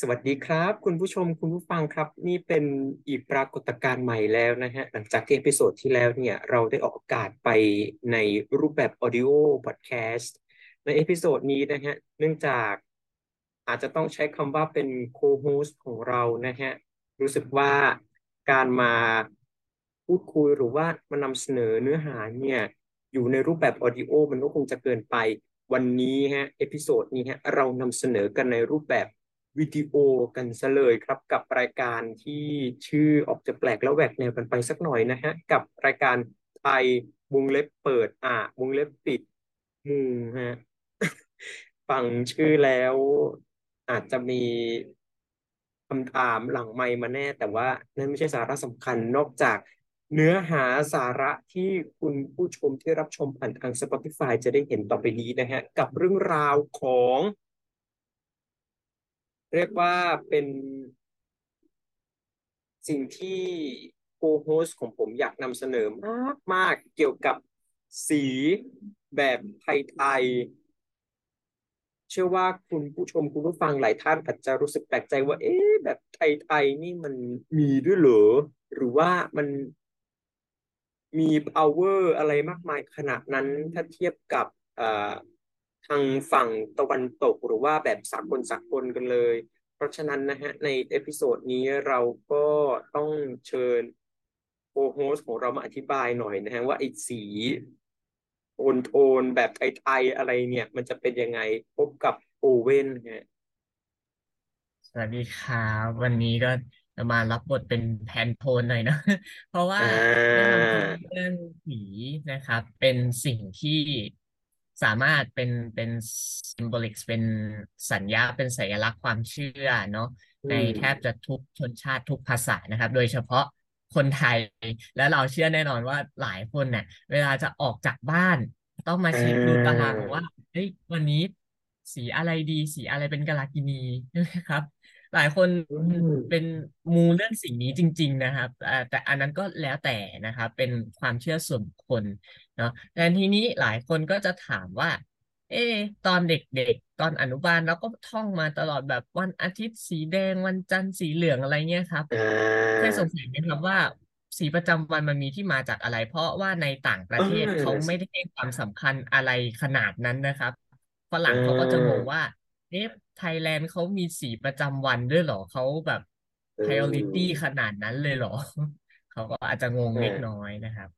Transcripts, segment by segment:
สวัสดีครับ คุณผู้ชมคุณผู้ฟังครับ นี่เป็นอีกปรากฏการณ์ใหม่แล้วนะฮะหลังจากที่ episode ที่แล้วเนี่ยเราได้ออกอากาศไปในรูปแบบ audio podcast ใน episode นี้นะฮะเนื่องจากอาจจะต้องใช้คำว่าเป็น co-host ของเรานะฮะรู้สึกว่าการมาพูดคุยหรือว่ามานำเสนอเนื้อหาเนี่ยอยู่ในรูปแบบ audio มันก็คงจะเกินไปวันนี้ฮะ episode นี้ฮะเรานำเสนอกันในรูปแบบ วิดีโอกันซะเลยครับกับรายการที่ชื่อออกจะแปลกแล้วแหวกแนวกันไปสักหน่อยนะฮะ กับรายการไทยวงเล็บเปิด อ่าวงเล็บปิดมุงฮะฟังชื่อแล้ว อาจจะมีคำถามหลังไมค์มาแน่ แต่ว่านั่นไม่ใช่สาระสำคัญนอกจากเนื้อหาสาระที่คุณผู้ชมที่รับชมผ่านทาง Spotify จะได้เห็นต่อไปนี้นะฮะ กับเรื่องราวของ เรียกว่าเป็นสิ่งที่โคโฮสของผมอยากนำเสนอมากมากเกี่ยวกับสีแบบไทยๆ เชื่อว่าคุณผู้ชมคุณผู้ฟังหลายท่านอาจจะรู้สึกแปลกใจว่า เอ๊ะแบบไไทยๆ นี่มันมีด้วยเหรอ หรือว่ามันมี power อะไรมากมายขนาดนั้นถ้าเทียบกับ ทางฝั่งตะวันตกหรือว่าแบบสากลสากลกันเลย เพราะฉะนั้นนะฮะใน episode นี้เราก็ต้องเชิญ co-host ของเรามาอธิบายหน่อยนะฮะว่าไอ้สีโทนโทนแบบไทยๆอะไรเนี่ย มันจะเป็นยังไงพบกับโอเว่นฮะสวัสดีครับวันนี้ก็จะมารับบทเป็นแพนโทนหน่อยนะ เพราะว่าอ่แน่นอนาคือเรื่องผีนะครับ เป็นสิ่งที่ สามารถเป็นเป็น symbolic เป็นสัญญาเป็นสัญลักษณ์ความเชื่อเนาะอืในมแทบจะทุกชนชาติทุกภาษานะครับ โดยเฉพาะคนไทยและเราเชื่อแน่นอนว่าหลายคนเนี่ยเวลาจะออกจากบ้าน ต้องมาอ่เช็คดูตารางาว่าเฮ้ยวันนี้สีอะไรดี สีอะไรเป็นกาลากินีนะครับ หลายคนอืมเป็นมูเรื่องสิ่งนี้จริง ๆ นะครับอ่าแต่อันนั้นก็แล้วแต่นะครับ เป็นความเชื่อส่วนบุคคลเนาะแต่ทีนี้หลายคนก็จะถามว่า เออตอนเด็กๆ ตอนอนุบาลเราก็ท่องมาตลอดแบบวันอาทิตย์สีแดงวันจันทร์สีเหลืองอะไรเงี้ยครับอ่เคยสางสัยไหมครับว่าสีประจำวันมันมีที่มาจากอะไร เพราะว่าในต่างประเออเทศนั่นเขาน่ะไม่สิได้ให้ความสำคัญอะไรขนาดนั้นนะครับฝอ่รั่งเขาก็จะงงาว่าเอ๊ะ ไทยแลนด์เขามีสีประจำวันด้วยเหรอเขาแบบเออ priority ขนาดนั้นเลยเหรอ เขาก็อาจจะงงอ่าเล็กน้อยนะครับ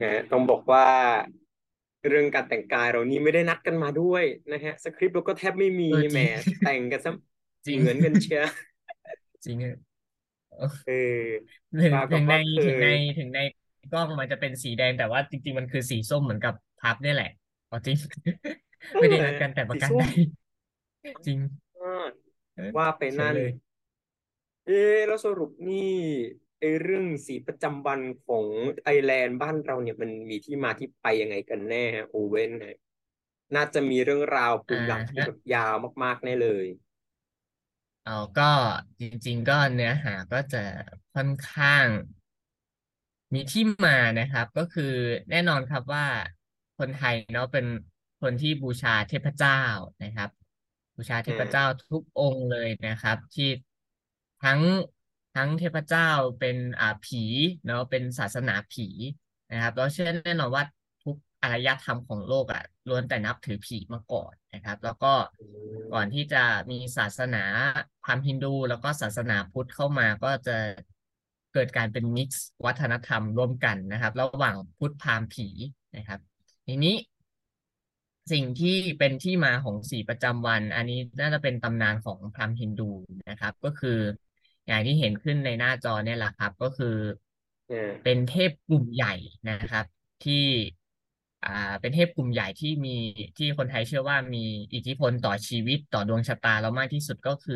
นะต้องบอกว่าเรื่องการแต่งกายเรานี่ไม่ได้นัดกันมาด้วยนะฮะสคริปต์เราก็แทบไม่มีเออจแหมริงแต่งกันซะจริงเหมือนกันเชียจริงเออถึงปรากถึฏงในว่าเคถึงในยถึงในกล้องมันจะเป็นสีแดงแต่ว่าจริง ๆ มันคือสีส้มเหมือนกับพับเนี่ยแหละอ๋อจริงเอ ไม่ได้อนัดกันแต่ปสีระการส้ใดมจริงอ่าเออว่าไปเฉยนั่น เลยเอ๊ะแล้วสรุปนี่ไอ้เรื่องสีประจำวันของไอร์แลนด์บ้านเราเนี่ยมันมีที่มาที่ไปยังไงกันแน่ฮะโอเว่นฮะน่าจะมีเรื่องราวภูอ่ามิหลังที่ฮะ แบบยาวมากๆแน่เลย เอาก็จริง ๆ ก็เนื้อหาก็จะค่อนข้างมีที่มานะครับ ก็คือแน่นอนครับว่าคนไทยเนาะเป็น คนที่บูชาเทพเจ้านะครับ บูชาเทพเจ้าทุกองค์เลยนะครับ ที่ทั้งทั้งเทพเจ้าเป็นอ่าผีเนาะเป็นศาสนาผีนะครับแล้วเชื่อแน่นอนว่าทุกอารยธรรมของโลกอะล้วนแต่นับถือผีมาก่อนนะครับ แล้วก็ก่อนที่จะมีศาสนาพราหมณ์ฮินดู แล้วก็ศาสนาพุทธเข้ามาก็จะเกิดการเป็นมิกซ์วัฒนธรรมร่วมกันนะครับ ระหว่างพุทธพราหมณ์ผีนะครับ ทีนี้ สิ่งที่เป็นที่มาของสีประจำวัน อันนี้น่าจะเป็นตำนานของพราหมณ์ฮินดูนะครับ ก็คืออย่างที่เห็นขึ้นในหน้าจอเนี่ยแหละครับ ก็คือเป็นเทพกลุ่มใหญ่นะครับ ที่อ่าเป็นเทพกลุ่มใหญ่ที่มีที่คนไทยเชื่อว่ามีอิทธิพลต่อชีวิตต่อดวงชะตาเรามากที่สุดก็คือ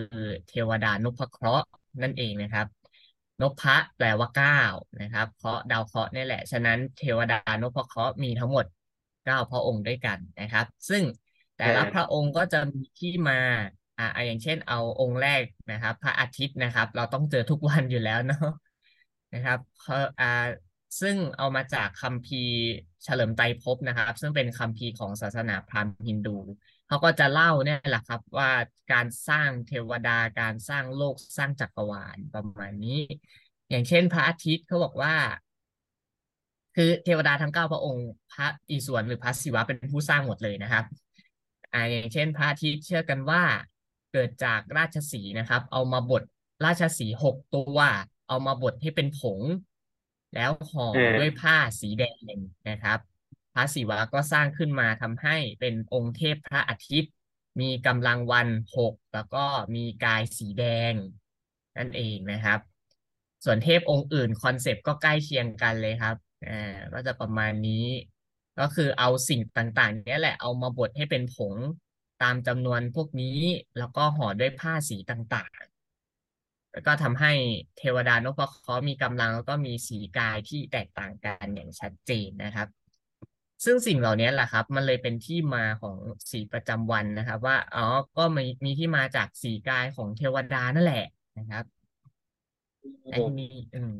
เทวดานพเคราะห์นั่นเองนะครับนพะแปลว่าเก้านะครับ เคราะห์ดาวเคราะห์นี่แหละ ฉะนั้นเทวดานพเคราะห์มีทั้งหมด เก้าพระองค์ด้วยกันนะครับ ซึ่งแต่ละพระองค์ก็จะมีที่มาอ่าอย่างเช่นเอาองค์แรกนะครับ พระอาทิตย์นะครับ เราต้องเจอทุกวันอยู่แล้วเนาะนะครับเขาอ่าซึ่งเอามาจากคัมภีร์เฉลิมไตรภพนะครับ ซึ่งเป็นคัมภีร์ของศาสนาพราหมณ์ฮินดูเขาก็จะเล่าเนี่ยแหละครับว่าการสร้างเทวดาการสร้างโลกสร้างจักรวาลประมาณนี้ อย่างเช่นพระอาทิตย์เขาบอกว่า คือเทวดาทั้งเก้าพระองค์ พระอิศวรหรือพระศิวะเป็นผู้สร้างหมดเลยนะครับอ่าอย่างเช่น พระอาทิตย์เชื่อกันว่า เกิดจากราชสีนะครับ เอามาบดราชสีหกตัว เอามาบดให้เป็นผง แล้วห่อด้วยผ้าสีแดงนะครับพระศิวะก็สร้างขึ้นมาทำให้เป็นองค์เทพพระอาทิตย์ มีกำลังวันหกแล้วก็มีกายสีแดง นั่นเองนะครับ ส่วนเทพองค์อื่น concept ก็ใกล้เคียงกันเลยครับ อ่าก็จะประมาณนี้ ก็คือเอาสิ่งต่างๆนี้แหละเอามาบดให้เป็นผงตามจำนวนพวกนี้ แล้วก็ห่อด้วยผ้าสีต่างๆ แล้วก็ทำให้เทวดานพเคราะห์มีกำลังแล้วก็มีสีกายที่แตกต่างกันอย่างชัดเจนนะครับ ซึ่งสิ่งเหล่านี้แหละครับ มันเลยเป็นที่มาของสีประจำวันนะครับ ว่าอ๋อก็มีมีที่มาจากสีกายของเทวดานั่นแหละนะครับไอ้นี่อืม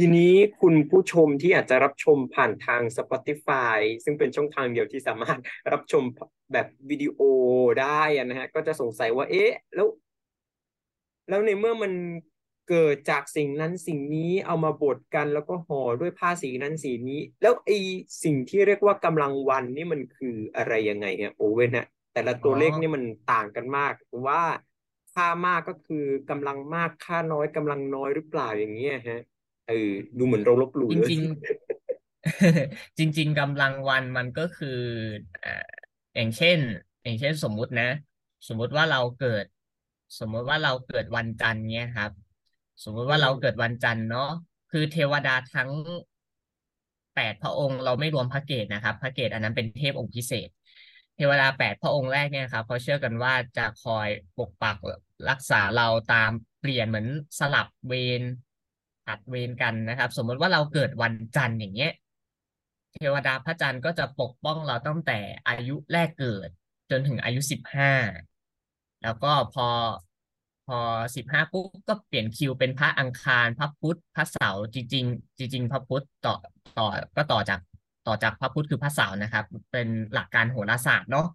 ทีนี้คุณผู้ชมที่อาจจะรับชมผ่านทาง Spotify ซึ่งเป็นช่องทางเดียวที่สามารถรับชมแบบวิดีโอได้นะฮะ ก็จะสงสัยว่า เอ๊ะ แล้ว แล้วในเมื่อมันเกิดจากสิ่งนั้นสิ่งนี้เอามาบดกันแล้วก็ห่อด้วยผ้าสีนั้นสีนี้ แล้วไอสิ่งที่เรียกว่ากำลังวันนี่มันคืออะไรยังไงเนี่ยโอเว่นฮะแต่ละตัวเลขนี่มันต่างกันมากว่าค่ามากก็คือกำลังมากค่าน้อยกำลังน้อยหรือเปล่าอย่างเงี้ยฮะ เออดูเหมือนเราลบหลู่จเลยริง ๆ จริง ๆกำลังวันมันก็คืออ่าอย่างเช่น อย่างเช่นสมมุตินะ สมมุติว่าเราเกิด สมมุติว่าเราเกิดวันจันทร์เนี่ยครับ สมมุติว่าเราเกิดวันจันทร์เนาะคือเทวดาทั้งแปดพระองค์ เราไม่รวมพระเกศนะครับ พระเกศอันนั้นเป็นเทพองค์พิเศษ เทวดาแปดพระองค์แรกเนี่ยครับเขาเชื่อกันว่าจะคอยปกปักรักษาเราตามเปลี่ยนเหมือนสลับเวร ผัดเวรกันนะครับ สมมติว่าเราเกิดวันจันทร์อย่างเงี้ย เทวดาพระจันทร์ก็จะปกป้องเราตั้งแต่อายุแรกเกิด จนถึงอายุสิบห้าแล้วก็พอพอสิบห้าปุ๊บก็เปลี่ยนคิวเป็นพระอังคารพระพุธพระเสาร์จริงๆจริง ๆ พระพุธต่อต่อก็ต่อจากต่อจากพระพุธคือพระเสาร์นะครับ เป็นหลักการโหราศาสตร์เนาะ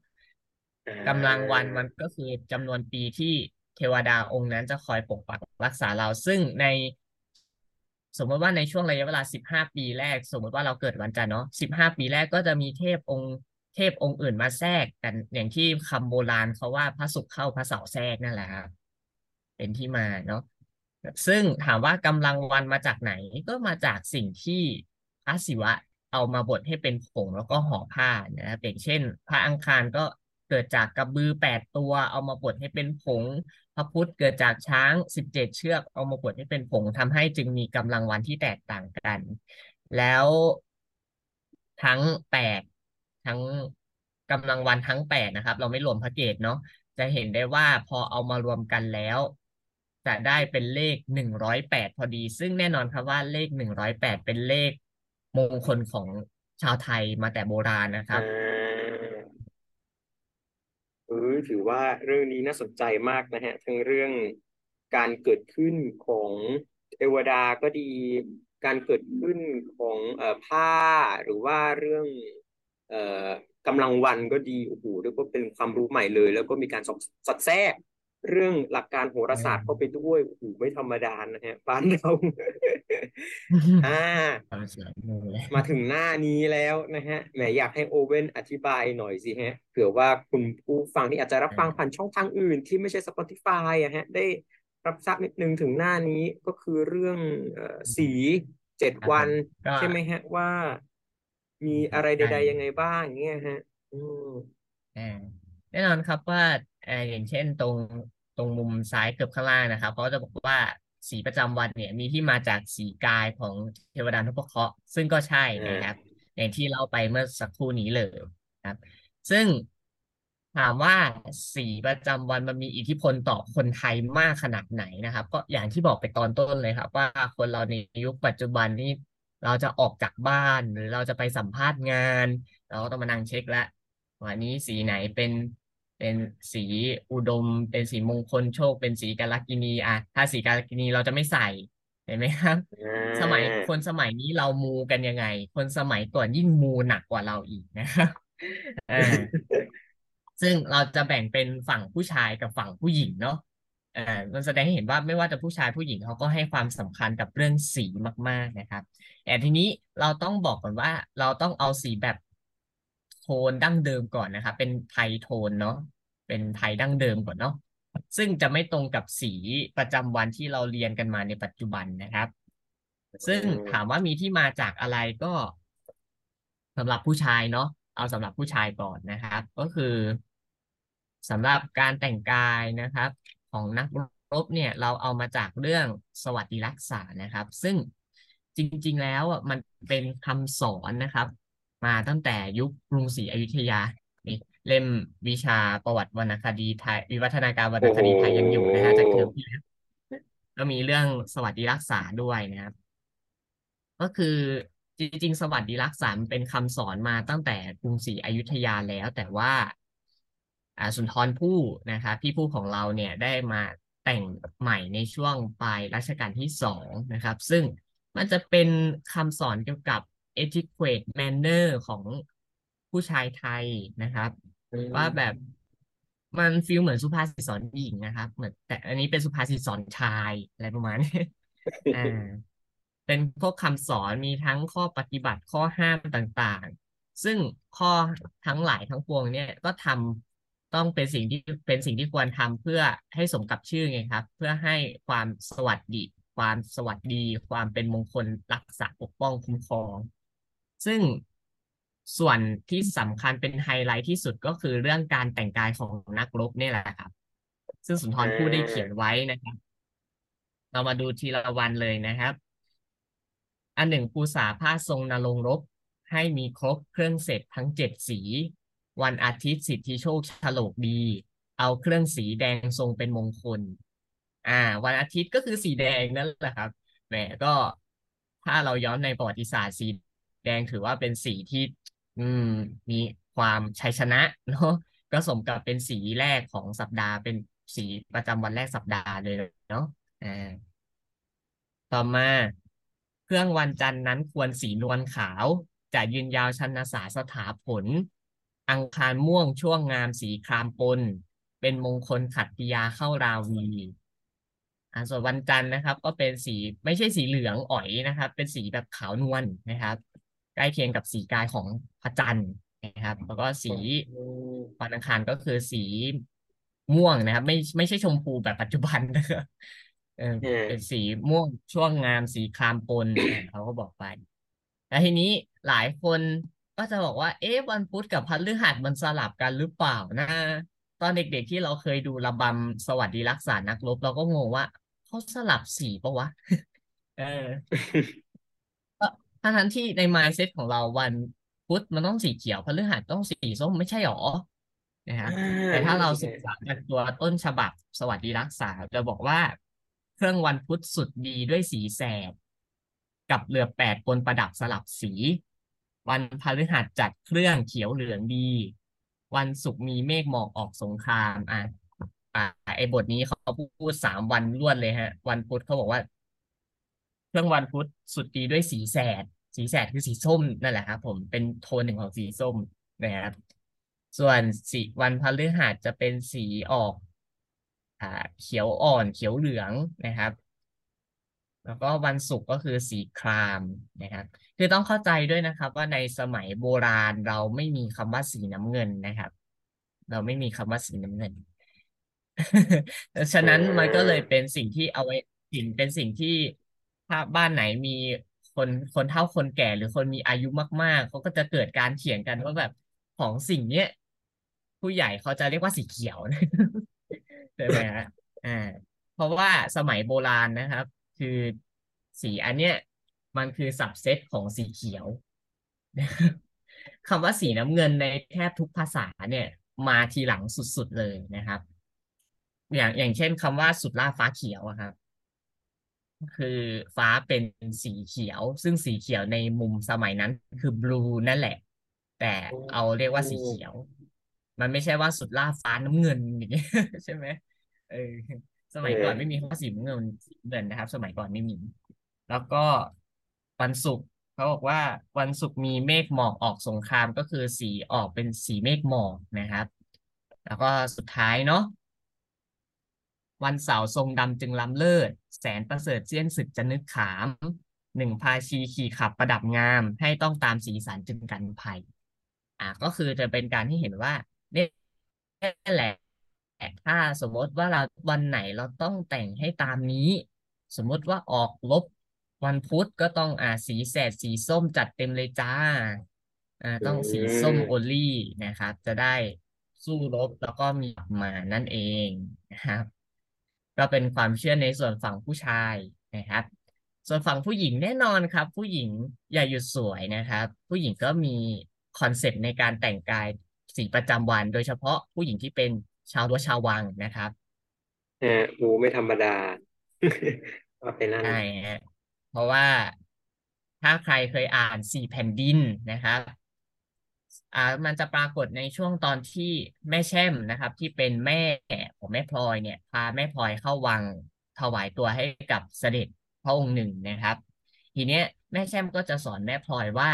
กำลังวันมันก็คือจำนวนปีที่เทวดาองค์นั้นจะคอยปกปักรักษาเรา ซึ่งใน สมมติว่าในช่วงระยะเวลา15ปีแรก สมมติว่าเราเกิดวันจันทร์เนาะ15ปีแรกก็จะมีเทพองค์เทพองค์อื่นมาแทรกกันอย่างที่คำโบราณเขาว่าพระศุกร์เข้าพระเสาร์แทรกนั่นแหละครับเป็นที่มาเนาะซึ่งถามว่ากำลังวันมาจากไหนก็มาจากสิ่งที่พระศิวะเอามาบดให้เป็นผงแล้วก็ห่อผ้านะครับอย่างเช่น พระอังคารก็ กิดจากกระบือแปดตัว เอามาบดให้เป็นผง พระพุธเกิดจากช้างสิบเจ็ดเชือก เอามาบดให้เป็นผงทำให้จึงมีกำลังวันที่แตกต่างกัน แล้วทั้งแปดทั้งกำลังวันทั้งแปดนะครับ เราไม่รวมพระเกตเนาะจะเห็นได้ว่าพอเอามารวมกันแล้ว จะได้เป็นเลขหนึ่งร้อยแปดพอดี ซึ่งแน่นอนครับว่าเลขหนึ่งร้อยแปดเป็นเลขมงคลของชาวไทยมาแต่โบราณนะครับ ออถือว่าเรื่องนี้น่าสนใจมากนะฮะ ทั้งเรื่องการเกิดขึ้นของเทวดาก็ดี การเกิดขึ้นของเอ่อผ้าหรือว่าเรื่องเอ่อกำลังวันก็ดีโอ้โหเรียกว่าเป็นความรู้ใหม่เลย แล้วก็มีการสอดสอดแทรกเรื่องหลักการโหราศาสตร์เข้าไปด้วยโอ้โหไม่ธรรมดานะฮะบ้านเรา อ่าความสวยมือเลยมาถึงหน้านี้แล้วนะฮะแหมอยากให้โอเว่นอธิบายหน่อยสิฮะเผื่อว่าคุณผู้ฟังที่อาจจะรับฟังผ่านช่องทางอื่นที่ไม่ใช่ Spotify อะฮะ ได้รับทราบนิดนึงถึงหน้านี้ก็คือเรื่องเอ่อสีเจ็ดครับวันก็ใช่ไหมฮะว่า มีอะไรใช่ใด ๆ ยังไงบ้างเงี้ยฮะ อืมอ่าแน่นอนครับว่าอ่าอย่างเช่นตรงตรงมุมซ้ายเกือบข้างล่างนะครับเขาจะบอกว่า สีประจำวันเนี่ย มีที่มาจากสีกายของเทวดานพเคราะห์ซึ่งก็ใช่นะครับ อย่างที่เล่าไปเมื่อสักครู่นี้เลยครับ ซึ่งถามว่าสีประจำวันมันมีอิทธิพลต่อคนไทยมากขนาดไหนนะครับ ก็อย่างที่บอกไปตอนต้นเลยครับ ว่าคนเราในยุคปัจจุบันนี้เราจะออกจากบ้านหรือเราจะไปสัมภาษณ์งาน เราก็ต้องมานั่งเช็คแล้ววันนี้สีไหนเป็น เป็นสีอุดม เป็นสีมงคลโชค เป็นสีกาลกินีอะถ้าสีกาลกินีเราจะไม่ใส่เห็นไหมครับอ่สมัยาคนสมัยนี้เรามูกันยังไง คนสมัยก่อนยิ่งมูหนักกว่าเราอีกนะครับอ่าซึ่งเราจะแบ่งเป็นฝั่งผู้ชายกับฝั่งผู้หญิงเนาะอ่ามันแสดงให้เห็นว่าไม่ว่าจะผู้ชายผู้หญิงเขาก็ให้ความสำคัญกับเรื่องสีมาก ๆนะครับแต่ทีนี้เราต้องบอกก่อนว่าเราต้องเอาสีแบบ โทนดั้งเดิมก่อนนะครับ เป็นไทยโทนเนาะเป็นไทยดั้งเดิมก่อนเนาะซึ่งจะไม่ตรงกับสีประจำวันที่เราเรียนกันมาในปัจจุบันนะครับ ซึ่งถามว่ามีที่มาจากอะไรก็สำหรับผู้ชายเนาะเอาสำหรับผู้ชายก่อนนะครับ ก็คือสำหรับการแต่งกายนะครับ ของนักรบเนี่ย เราเอามาจากเรื่องสวัสดิรักษานะครับ ซึ่งจริง ๆ แล้วมันเป็นคำสอนนะครับ มาตั้งแต่ยุคกรุงศรีอยุธยาเล่มวิชาประวัติวรรณคดีไทย วิวัฒนาการวรรณคดีไทยยังอยู่นะฮะจากเทอมที่แล้วก็มีเรื่องสวัสดิรักษาด้วยนะครับ ก็คือจริง ๆ สวัสดิรักษาเป็นคำสอนมาตั้งแต่กรุงศรีอยุธยาแล้ว แต่ว่าอ่าสุนทรภู่นะครับพี่ผู้ของเราเนี่ยได้มาแต่งใหม่ในช่วงปลายรัชกาลที่สองนะครับ ซึ่งมันจะเป็นคำสอนเกี่ยวกับ etiquette manner ของผู้ชายไทยนะครับ ว่าแบบมันฟีลเหมือนสุภาษิตสอนหญิงนะครับ เหมือนแต่อันนี้เป็นสุภาษิตสอนชายอะไรประมาณนี้อ่าเป็นพวกคำสอนมีทั้งข้อปฏิบัติข้อห้ามต่างๆ ซึ่งข้อทั้งหลายทั้งปวงเนี่ยก็ทำต้องเป็นสิ่งที่เป็นสิ่งที่ควรทำเพื่อให้สมกับชื่อไงครับ เพื่อให้ความสวัสดีความสวัสดี ความเป็นมงคลรักษาปกป้องคุ้มครอง ซึ่งส่วนที่สำคัญเป็นไฮไลท์ที่สุดก็คือเรื่องการแต่งกายของนักรบนี่แหละครับ ซึ่งสุนทรภู่ได้เขียนไว้นะครับ เรามาดูทีละวันเลยนะครับ อันหนึ่งภูษาผ้าทรงนรงรบให้มีครบเครื่องเสร็จทั้งเจ็ดสี วันอาทิตย์สิทธิโชคฉลกดี เอาเครื่องสีแดงทรงเป็นมงคล อ่า วันอาทิตย์ก็คือสีแดงนั่นแหละครับแหมก็ถ้าเราย้อนในประวัติศาสตร์สี แดงถือว่าเป็นสีที่ อืม มีความชัยชนะเนาะก็สมกับเป็นสีแรกของสัปดาห์เป็นสีประจำวันแรกสัปดาห์เลยเนาะอ่าต่อมาเครื่องวันจันทร์นั้นควรสีนวลขาว จะยืนยาวชันสาสถาผล อังคารม่วงช่วงงามสีครามปน เป็นมงคลขัตติยาเข้าราวีอ่าส่วนวันจันทร์นะครับ ก็เป็นสีไม่ใช่สีเหลืองอ๋อยนะครับ เป็นสีแบบขาวนวลนะครับ ใกล้เคียงกับสีกายของพระจันทร์นะครับ แล้วก็สีวันอังคารก็คือสีม่วงนะครับ ไม่ไม่ใช่ชมพูแบบปัจจุบันนะครับเออเป็นสีม่วงช่วงงามสีครามปนเขาก็บอกไปแล้วทีนี้หลายคนก็จะบอกว่า เอ๊ะวันพุธกับพฤหัสมันสลับกันหรือเปล่านะ ตอนเด็กๆที่เราเคยดูระบำสวัสดีรักษานักรบเราก็งงว่าเขาสลับสีปะวะ เออ ทั้งนั้นที่ใน mindset ของเราวันพุธมันต้องสีเขียวพฤหัสต้องสีส้มไม่ใช่หรอนะครับแต่ถ้าเราศึกษาจากตัวต้นฉบับสวัสดีรักษาจะบอกว่า เครื่องวันพุธสุดดีด้วยสีแสด กับเรือแปดปนประดับสลับสี วันพฤหัสจัดเครื่องเขียวเหลืองดี วันศุกร์มีเมฆหมอกออกสงครามอะอ่าไอ้บทนี้เขาพูดสามวันรวดเลยฮะ วันพุธเขาบอกว่า เครื่องวันพุธสุดดีด้วยสีแสด สีแสดคือสีส้มนั่นแหละครับผมเป็นโทนหนึ่งของสีส้มนะครับ ส่วนสีวันพฤหัสจะเป็นสีออกอ่าเขียวอ่อนเขียวเหลืองนะครับ แล้วก็วันศุกร์ก็คือสีครามนะครับ คือต้องเข้าใจด้วยนะครับ ว่าในสมัยโบราณเราไม่มีคำว่าสีน้ำเงินนะครับ เราไม่มีคำว่าสีน้ำเงินฉะนั้นมันก็เลยเป็นสิ่งที่เอาไว้สิ่งเป็นสิ่งที่ถ้าบ้านไหนมี คนคนเฒ่าคนแก่หรือคนมีอายุมาก ๆเขาก็จะเกิดการเถียงกันว่าแบบของสิ่งเนี้ยผู้ใหญ่เขาจะเรียกว่าสีเขียวใช่ไหมฮะอ่า เพราะว่าสมัยโบราณนะครับ คือสีอันเนี้ยมันคือสับเซตของสีเขียวคำว่าสีน้ำเงินในแทบทุกภาษาเนี่ย มาทีหลังสุดๆเลยนะครับ อย่างอย่างเช่นคำว่าสุดล่าฟ้าเขียวอะครับ คือฟ้าเป็นสีเขียว ซึ่งสีเขียวในมุมสมัยนั้นคือบลูนั่นแหละ แต่เอาเรียกว่าสีเขียว มันไม่ใช่ว่าสุดล่าฟ้าน้ำเงินอย่างเงี้ยใช่ไหมเออ สมัยก่อนไม่มีคำว่าสีน้ำเงินสีเงินนะครับ สมัยก่อนไม่มี แล้วก็วันศุกร์เขาบอกว่าวันศุกร์มีเมฆหมอกออกสงครามก็คือสีออกเป็นสีเมฆหมอกนะครับ แล้วก็สุดท้ายเนาะ วันเสาร์ทรงดำจึงล้ำเลิศ แสนประเสริฐเสี้ยนศึกจะนึกขาม หนึ่งพาชีขี่ขับประดับงาม ให้ต้องตามสีสันจึงกันภัย อ่าก็คือจะเป็นการที่เห็นว่าเนี่ยแหละถ้าสมมติว่าเราวันไหนเราต้องแต่งให้ตามนี้ สมมติว่าออกรบวันพุธก็ต้องอ่าสีแสดสีส้มจัดเต็มเลยจ้าอ่าต้องสีส้ม only นะครับ จะได้สู้รบแล้วก็มีมานั่นเองนะครับ ก็เป็นความเชื่อในส่วนฝั่งผู้ชายนะครับ ส่วนฝั่งผู้หญิงแน่นอนครับ ผู้หญิงอย่าหยุดสวยนะครับ ผู้หญิงก็มี concept ในการแต่งกายสีประจำวัน โดยเฉพาะผู้หญิงที่เป็นชาวรั้วชาววังนะครับฮะโอ้ไม่ธรรมดาก็ไปนั่นใช่ฮะเพราะว่าถ้าใครเคยอ่านสี่แผ่นดินนะครับอ่ามันจะปรากฏในช่วงตอนที่แม่แช่มนะครับ ที่เป็นแม่ ของแม่พลอยเนี่ย พาแม่พลอยเข้าวังถวายตัวให้กับเสด็จพระองค์หนึ่งนะครับ ทีเนี้ยแม่แช่มก็จะสอนแม่พลอยว่า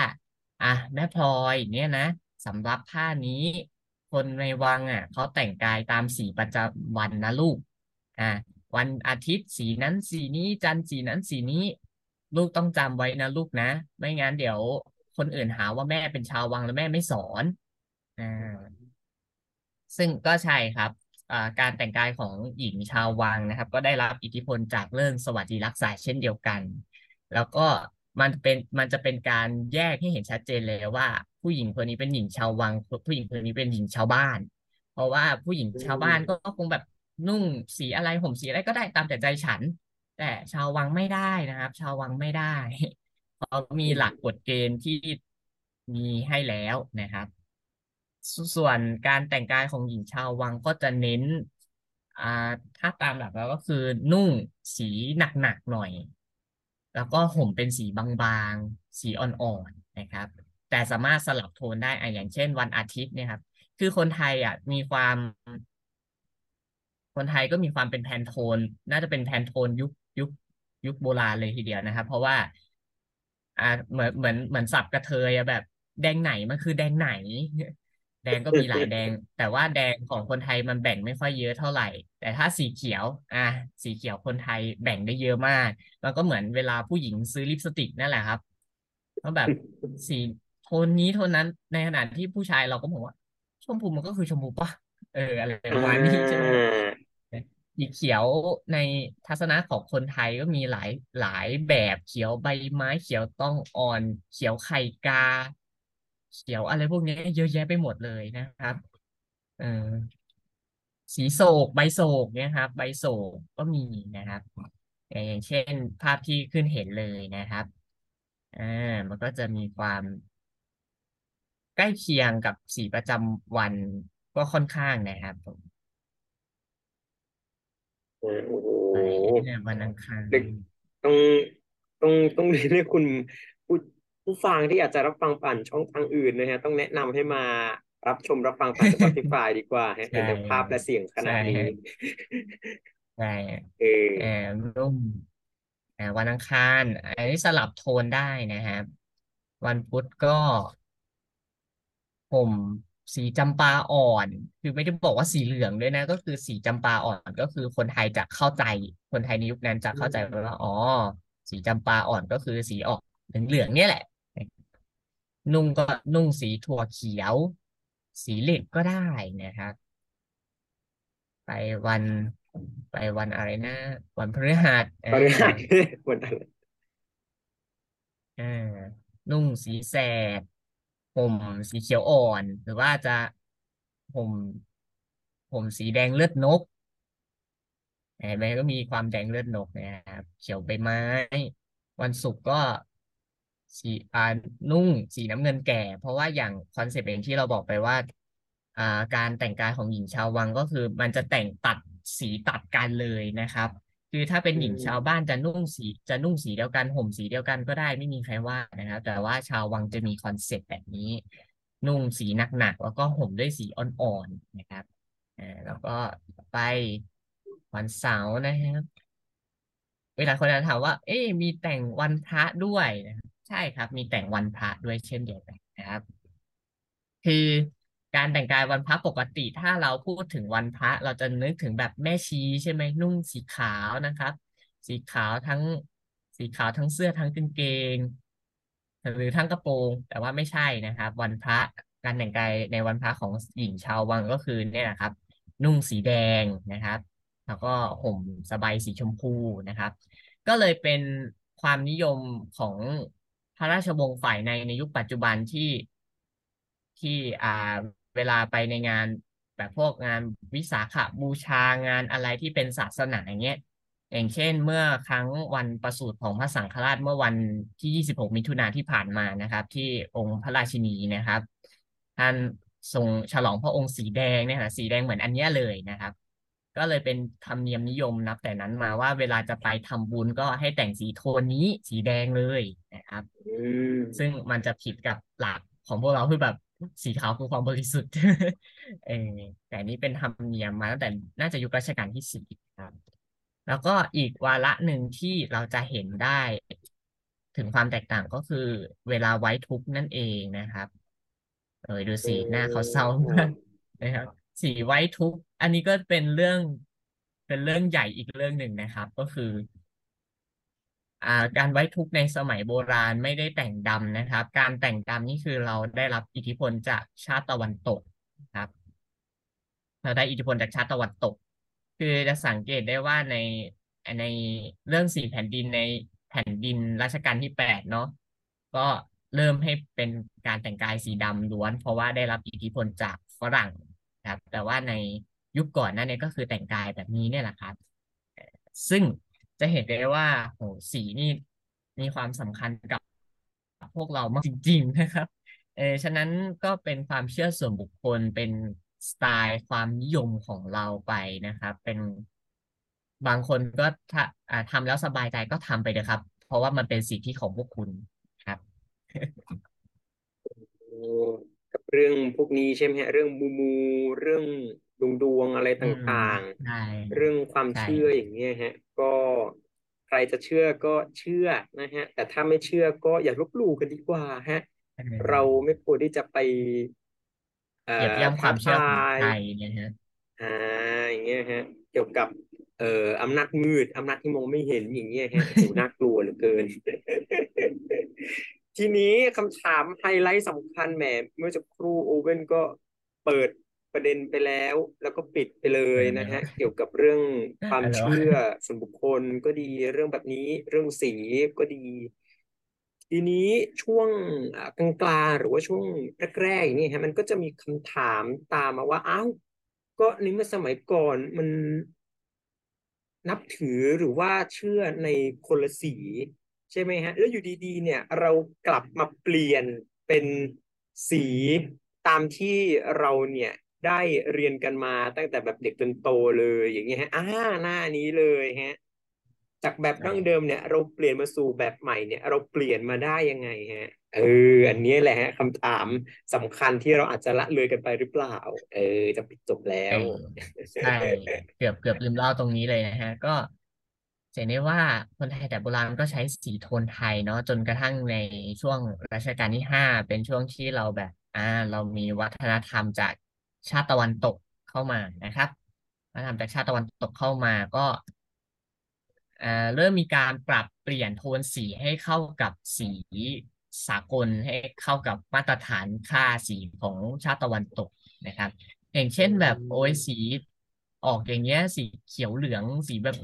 อะแม่พลอยเนี่ยนะสำหรับผ้านี้ คนในวังอะเขาแต่งกายตามสีประจำวันนะลูกอ่าวันอาทิตย์สีนั้นสีนี้จันทร์สีนั้นสีนี้ ลูกต้องจำไว้นะลูกนะ ไม่งั้นเดี๋ยวคนอื่นหาว่าแม่เป็นชาววังแล้วแม่ไม่สอนอ่าซึ่งก็ใช่ครับ การแต่งกายของหญิงชาววังนะครับ ก็ได้รับอิทธิพลจากเรื่องสวัสดิรักษาเช่นเดียวกัน แล้วก็มันเป็นมันจะเป็นการแยกให้เห็นชัดเจนเลยว่า ผู้หญิงคนนี้เป็นหญิงชาววัง ผู้หญิงคนนี้เป็นหญิงชาวบ้าน เพราะว่าผู้หญิงชาวบ้านก็คงแบบนุ่งสีอะไรห่มสีอะไรก็ได้ตามแต่ใจฉัน แต่ชาววังไม่ได้นะครับ ชาววังไม่ได้เขาะมีหลักกฎเกณฑ์ที่มีให้แล้วนะครับ ส่วนการแต่งกายของหญิงชาววังก็จะเน้นอ่าถ้าตามหลักแล้วก็คือนุ่งสีหนักๆหน่อย แล้วก็ห่มเป็นสีบางๆ สีอ่อนๆนะครับ แต่สามารถสลับโทนได้อะอย่างเช่น วันอาทิตย์เนี่ยครับ คือคนไทยอะมีความ คนไทยก็มีความเป็นแพนโทน น่าจะเป็นแพนโทนยุคยุคยุคโบราณเลยทีเดียวนะครับ เพราะว่า อ่าเหมือนเหมือนเหมือนศัพท์กะเทยอะแบบแดงไหนมันคือแดงไหน แดงก็มีหลายแดง แต่ว่าแดงของคนไทยมันแบ่งไม่ค่อยเยอะเท่าไหร่ แต่ถ้าสีเขียว อะสีเขียวคนไทยแบ่งได้เยอะมากแล้วก็เหมือนเวลาผู้หญิงซื้อลิปสติกนั่นแหละครับก็แบบสีโทนนี้โทนนั้นในขณะที่ผู้ชายเราก็บอกว่า ชมพูมันก็คือชมพูปะเอออะไรประมาณนี้ใช่ไหมสีเขียวในทัศนะของคนไทยก็มีหลายหลายแบบเขียวใบไม้เขียวต้องอ่อน เขียวไข่กา เขียวอะไรพวกนี้เยอะแยะไปหมดเลยนะครับเออสีโศกใบโศกเนี่ยครับ ใบโศกก็มีนะครับอย่างเช่นภาพที่ขึ้นเห็นเลยนะครับอ่ามันก็จะมีความใกล้เคียงกับสีประจำวันก็ค่อนข้างนะครับผมโอ้โหไปเนี่ยวันอังคารเด็กต้องต้องต้องเรียนให้คุณ ผู้ผู้ฟังที่อาจจะรับฟังผ่านช่องทางอื่นนะฮะต้องแนะนำให้มารับชมรับฟังผ่าน Spotify ดีกว่าฮะเห็นแต่ภาพและเสียงขนาดนี้ใช่เออเออรุ่มอ่าวันอังคารอันนี้สลับโทนได้นะครับ วันพุธก็ผมสีจำปาอ่อน คือไม่ได้บอกว่าสีเหลืองด้วยนะ ก็คือสีจำปาอ่อนก็คือคนไทยจะเข้าใจ คนไทยในยุคนั้นจะเข้าใจว่าอ๋อ สีจำปาอ่อนก็คือสีออกเหลืองๆเนี่ยแหละ นุ่งก็นุ่งสีถั่วเขียว สีเหล็กก็ได้นะครับ ไปวันไปวันอะไรนะ วันพฤหัสตอนนี้อ่าวันอะไรอ่านุ่งสีแสดห่มสีเขียวอ่อน หรือว่าจะห่มห่มสีแดงเลือดนกเห็นไหมก็มีความแดงเลือดนกนะครับ เขียวใบไม้ วันศุกร์ก็ สีอ่านุ่งสีน้ำเงินแก่ เพราะว่าอย่าง concept เองที่เราบอกไปว่าอ่าการแต่งกายของหญิงชาววังก็คือ มันจะแต่งตัดสีตัดกันเลยนะครับ คือถ้าเป็นหญิงชาวบ้านจะนุ่งสีจะนุ่งสีเดียวกันห่มสีเดียวกันก็ได้ไม่มีใครว่านะครับ แต่ว่าชาววังจะมี concept แบบนี้ นุ่งสีหนักๆแล้วก็ห่มด้วยสีอ่อนๆนะครับอ่าแล้วก็ไปวันเสาร์นะครับเวลาคนจะถามว่า เอ๊ะมีแต่งวันพระด้วยนะครับ ใช่ครับ มีแต่งวันพระด้วยเช่นเดียวกันนะครับ คือการแต่งกายวันพระปกติ ถ้าเราพูดถึงวันพระ เราจะนึกถึงแบบแม่ชีใช่ไหมนุ่งสีขาวนะครับ สีขาวทั้งสีขาวทั้งเสื้อทั้งกางเกง หรือทั้งกระโปรง แต่ว่าไม่ใช่นะครับ วันพระการแต่งกายในวันพระของหญิงชาววังก็คือเนี่ยนะครับ นุ่งสีแดงนะครับ แล้วก็ห่มสบายสีชมพูนะครับ ก็เลยเป็นความนิยมของ พระราชวงศ์ฝ่ายในในยุคปัจจุบันที่ที่อ่าเวลาไปในงานแบบพวกงานวิสาขบูชางานอะไรที่เป็นศาสนาอย่างเงี้ยอย่างเช่น เมื่อครั้งวันประสูติของพระสังฆราชเมื่อวันที่ 26 มิถุนาที่ผ่านมานะครับ ที่องค์พระราชินีนะครับท่านทรงฉลองพระองค์สีแดงเนี่ยนะสีแดงเหมือนอันเนี้ยเลยนะครับ ก็เลยเป็นธรรมเนียมนิยมนับแต่นั้นมาว่าเวลาจะไปทำบุญก็ให้แต่งสีโทนนี้สีแดงเลยนะครับอืมซึ่งมันจะผิดกับหลักของพวกเราคือแบบสีขาวคือความบริสุทธิ์เออแต่อันนี้เป็นธรรมเนียมมาตั้งแต่น่าจะยุครัชกาลที่สี่ครับ แล้วก็อีกวาระหนึ่งที่เราจะเห็นได้ ถึงความแตกต่างก็คือ เวลาไว้ทุกข์นั่นเองนะครับ เออดูสีหน้าเขาเศร้ามากนะครับสีไว้ทุกข์ อันนี้ก็เป็นเรื่องเป็นเรื่องใหญ่อีกเรื่องหนึ่งนะครับ ก็คือ อ่า การไว้ทุกข์ในสมัยโบราณไม่ได้แต่งดำนะครับ การแต่งดำนี่คือเราได้รับอิทธิพลจากชาติตะวันตกครับ เราได้อิทธิพลจากชาติตะวันตก คือจะสังเกตได้ว่าในในเรื่องสี่แผ่นดินในแผ่นดินรัชกาลที่แปดเนาะก็เริ่มให้เป็นการแต่งกายสีดำล้วน เพราะว่าได้รับอิทธิพลจากฝรั่งครับ แต่ว่าใน ยุคก่อนนั้นเนี่ยก็คือแต่งกายแบบนี้เนี่ยแหละครับ ซึ่งจะเห็นได้ว่าโหสีนี่มีความสำคัญกับพวกเรามากจริง ๆ นะครับ เออฉะนั้นก็เป็นความเชื่อส่วนบุคคลเป็นสไตล์ความนิยมของเราไปนะครับ เป็นบางคนก็ถ้าอ่าทำแล้วสบายใจก็ทำไปเลยครับ เพราะว่ามันเป็นสิทธิของพวกคุณครับ กับเรื่องพวกนี้ใช่ไหมฮะเรื่องมูมูเรื่อง ดวงดวงอะไรอืมต่างใช่ๆเรื่องความใช่เชื่ออย่างเงี้ยฮะ ก็ใครจะเชื่อก็เชื่อนะฮะ แต่ถ้าไม่เชื่อก็อย่าลบหลู่กันดีกว่าฮะเออเราไม่ควรที่จะไปเอ่เหยียบอย่ำความเชื่อของท้าทายใครเนี่ยฮะอ่าอย่างเงี้ยฮะ เกี่ยวกับเอ่ออำนาจมืดอำนาจที่มองไม่เห็นอย่างเงี้ยฮะโหน่ากลัวเหลือเกิน ทีนี้คำถามไฮไลท์สำคัญแหมเมื่อสักครู่โอเว่นก็เปิด ประเด็นไปแล้ว แล้วก็ปิดไปเลยนะฮะเกี่ยวกับเรื่องความอะไรวะเชื่อส่วนบุคคลก็ดีเรื่องแบบนี้เรื่องสีก็ดี ทีนี้ช่วงอ่ากลางๆหรือว่าช่วงแรกๆอย่างนี้ฮะมันก็จะมีคำถามตามมาว่าอ้าวก็ในเมื่อสมัยก่อนมันนับถือหรือว่าเชื่อในคนละสี ใช่ไหมฮะ แล้วอยู่ดีๆ เนี่ย เรากลับมาเปลี่ยนเป็นสีตามที่เราเนี่ย ได้เรียนกันมาตั้งแต่แบบเด็กจนโตเลยอย่างเงี้ยฮะอ่าหน้านี้เลยฮะ จากแบบดั้งเดิมเนี่ยเราเปลี่ยนมาสู่แบบใหม่เนี่ยเราเปลี่ยนมาได้ยังไงฮะ เออ อันนี้แหละฮะคำถามสำคัญที่เราอาจจะละเลยกันไปหรือเปล่า เออ จะปิดจบแล้วใช่เกือบเกือบลืมเล่าตรงนี้เลยนะฮะ ก็จะเห็นได้ว่าคนไทยแต่โบราณก็ใช้สีโทนไทยเนาะจนกระทั่งในช่วงรัชกาลที่ห้าเป็นช่วงที่เราแบบ อ่า เรามีวัฒนธรรมจาก ชาติตะวันตกเข้ามานะครับวัฒนธรรมจากชาติตะวันตกเข้ามาก็อ่าเริ่มมีการปรับเปลี่ยนโทนสีให้เข้ากับสีสากลให้เข้ากับมาตรฐานค่าสีของชาติตะวันตกนะครับ อย่างเช่นแบบโอ้ยสีออกอย่างเงี้ย สีเขียวเหลืองสีแบบ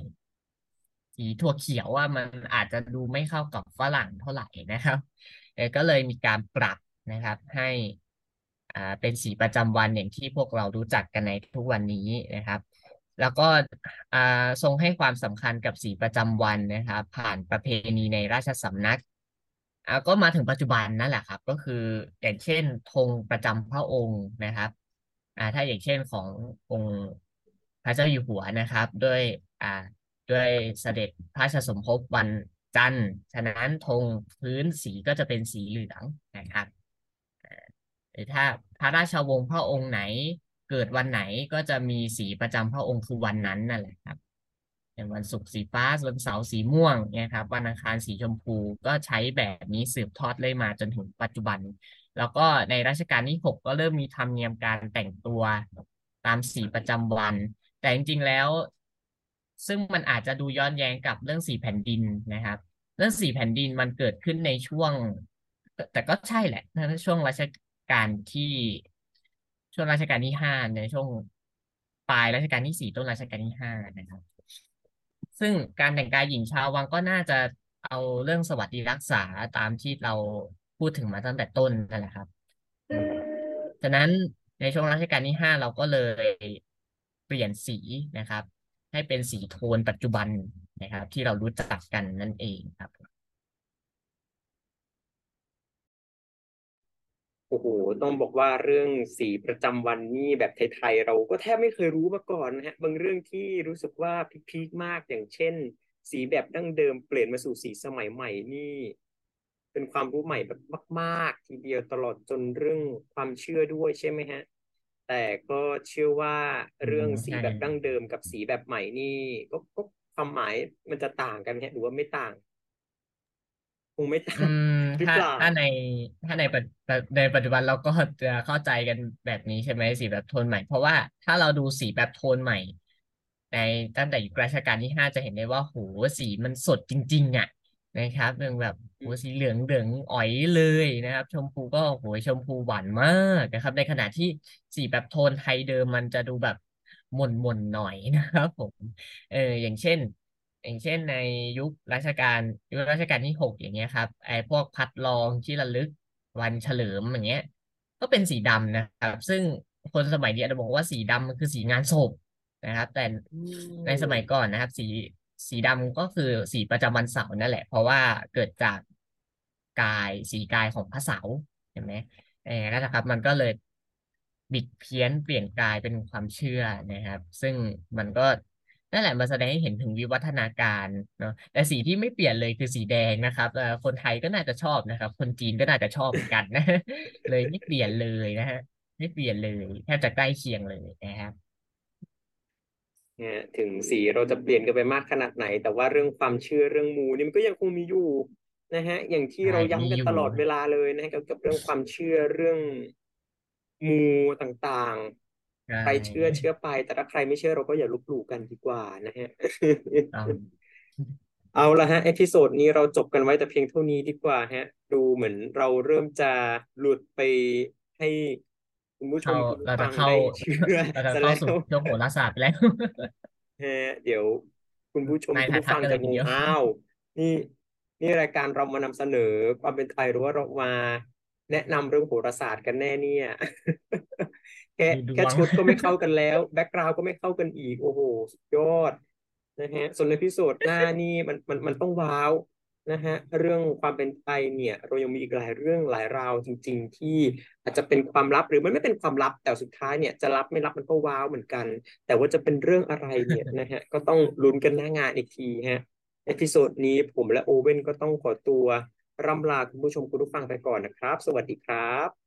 สีถั่วเขียวว่ามันอาจจะดูไม่เข้ากับฝรั่งเท่าไหร่นะครับเออก็เลยมีการปรับนะครับ ให้อ่า เป็นสีประจำวันอย่างที่พวกเรารู้จักกันในทุกวันนี้นะครับ แล้วก็อ่าทรงให้ความสำคัญกับสีประจำวันนะครับ ผ่านประเพณีในราชสำนักอ่าก็มาถึงปัจจุบันนั่นแหละครับ ก็คืออย่างเช่นธงประจำพระองค์นะครับอ่าถ้าอย่างเช่นขององค์พระเจ้าอยู่หัวนะครับ ด้วยอ่าด้วยเสด็จพระราชสมภพวันจันทร์ฉะนั้นธงพื้นสีก็จะเป็นสีเหลืองนะครับ หรือถ้าพระราชวงศ์พระองค์ไหน เกิดวันไหนก็จะมีสีประจำพระองค์คือวันนั้นนั่นแหละครับอย่างวันศุกร์สีฟ้าวันเสาร์สีม่วงเนี่ยครับวันอังคารสีชมพูก็ใช้แบบนี้สืบทอดเลยมาจนถึงปัจจุบัน แล้วก็ในรัชกาลที่หกก็เริ่มมีธรรมเนียมการแต่งตัวตามสีประจำวัน แต่จริงๆแล้ว ซึ่งมันอาจจะดูย้อนแย้งกับเรื่องสีแผ่นดินนะครับ เรื่องสีแผ่นดินมันเกิดขึ้นในช่วง แต่ก็ใช่แหละในช่วงรัช กาลที่ช่วงรัชกาลที่ห้าในช่วงปลายรัชกาลที่สี่ต้นรัชกาลที่ห้านะครับ ซึ่งการแต่งกายหญิงชาววังก็น่าจะเอาเรื่องสวัสดิรักษาตามที่เราพูดถึงมาตั้งแต่ต้นนั่นแหละครับฉะนั้นในช่วงรัชกาลที่ห้าเราก็เลยเปลี่ยนสีนะครับ ให้เป็นสีโทนปัจจุบันนะครับ ที่เรารู้จักกันนั่นเองครับ โอ้โห ต้องบอกว่าเรื่องสีประจำวันนี่แบบไทยๆเราก็แทบไม่เคยรู้มาก่อนนะฮะ บางเรื่องที่รู้สึกว่าพีคๆมากอย่างเช่น สีแบบดั้งเดิมเปลี่ยนมาสู่สีสมัยใหม่นี่ เป็นความรู้ใหม่แบบมาก ๆ ทีเดียวตลอดจนเรื่องความเชื่อด้วยใช่ไหมฮะ แต่ก็เชื่อว่าเรื่องสีแบบดั้งเดิมกับสีแบบใหม่นี่ ก็ก็ความหมายมันจะต่างกันฮะหรือว่าไม่ต่าง คงไม่ต่าอืงมหรือถ้าเปล่าถ้าในถ้าในปัจในปัจจุบันเราก็จะเข้าใจกันแบบนี้ใช่ไหมสีแบบโทนใหม่ เพราะว่าถ้าเราดูสีแบบโทนใหม่ ในตั้งแต่ยุครัชกาลที่ห้าจะเห็นได้ว่าโหสีมันสดจริง ๆ อะนะครับเรื่องแบบโหสีเหลืองเหลืองอ๋อยเลยนะครับ ชมพูก็โหชมพูหวานมากนะครับ ในขณะที่สีแบบโทนไทยเดิมมันจะดูแบบหม่นหม่นหน่อยนะครับผมเอออย่างเช่น อย่างเช่นในยุครัชกาลยุครัชกาลที่หกอย่างเงี้ยครับไอ้พวกพัดลองที่ระลึกวันเฉลิมอย่างเงี้ย ก็เป็นสีดำนะครับ ซึ่งคนสมัยนี้อาจจะบอกว่าสีดำมันคือสีงานศพนะครับ แต่ในสมัยก่อนนะครับ สีสีดำก็คือสีประจำวันเสาร์นั่นแหละ เพราะว่าเกิดจากกายสีกายของพระเสาร์เห็นไหมเออนะครับ มันก็เลยบิดเพี้ยนเปลี่ยนกายเป็นความเชื่อนะครับ ซึ่งมันก็ นั่นแหละมันแสดงให้เห็นถึงวิวัฒนาการเนาะแต่สีที่ไม่เปลี่ยนเลยคือสีแดงนะครับเอ่อคนไทยก็น่าจะชอบนะครับ คนจีนก็น่าจะชอบเหมือนกันนะเลยไม่เปลี่ยนเลยนะฮะไม่เปลี่ยนเลยแทบจะใกล้เคียงเลยนะครับเนี่ยถึงสีเราจะเปลี่ยนกันไปมากขนาดไหน แต่ว่าเรื่องความเชื่อเรื่องมูนี่มันก็ยังคงมีอยู่นะฮะ อย่างที่ใช่เราย้ำมีกันอยู่ตลอดเวลาเลยนะฮะเกี่ยวกับเรื่องความเชื่อเรื่องมูต่าง ใช่ๆใครเชื่อเชื่อไป แต่ถ้าใครไม่เชื่อเราก็อย่าลบหลู่กันดีกว่านะฮะต้องเอาละฮะเอพิโซดนี้เราจบกันไว้แต่เพียงเท่านี้ดีกว่าฮะ ดูเหมือนเราเริ่มจะหลุดไปให้คุณผู้ชเข้ามคุณผู้เราฟัจะงเข้าได้เชื่อเราจะซะเข้าแล้วสู่ช่วงโหราศาสตร์ไปแล้วฮะเดี๋ยวคุณผู้ชมนายคุณถ่ายผู้ทักฟังกันเลจะยงทีงเดียวอ้าวนี่นี่รายการเรามานำเสนอความเป็นไทยหรือว่าเรามา แนะนำเรื่องโหราศาสตร์กันแน่เนี่ยแค่ดูดวงแค่ชุดก็ไม่เข้ากันแล้ว background ก็ไม่เข้ากันอีก โอ้โหสุดยอดนะฮะส่วนใน episode หน้านี่มันมันมันต้องว้าวนะฮะเรื่องความเป็นไทยเนี่ย เรายังมีอีกหลายเรื่องหลายราวจริง ๆ ที่อาจจะเป็นความลับหรือมันไม่เป็นความลับแต่สุดท้ายเนี่ยจะรับไม่รับมันก็ว้าวเหมือนกัน แต่ว่าจะเป็นเรื่องอะไรเนี่ยนะฮะก็ต้องลุ้นกันหน้างานอีกทีฮะepisode นี้ผมและโอเว่นก็ต้องขอตัว รำลาคุณผู้ชมคุณผู้ฟังไปก่อนนะครับ สวัสดีครับ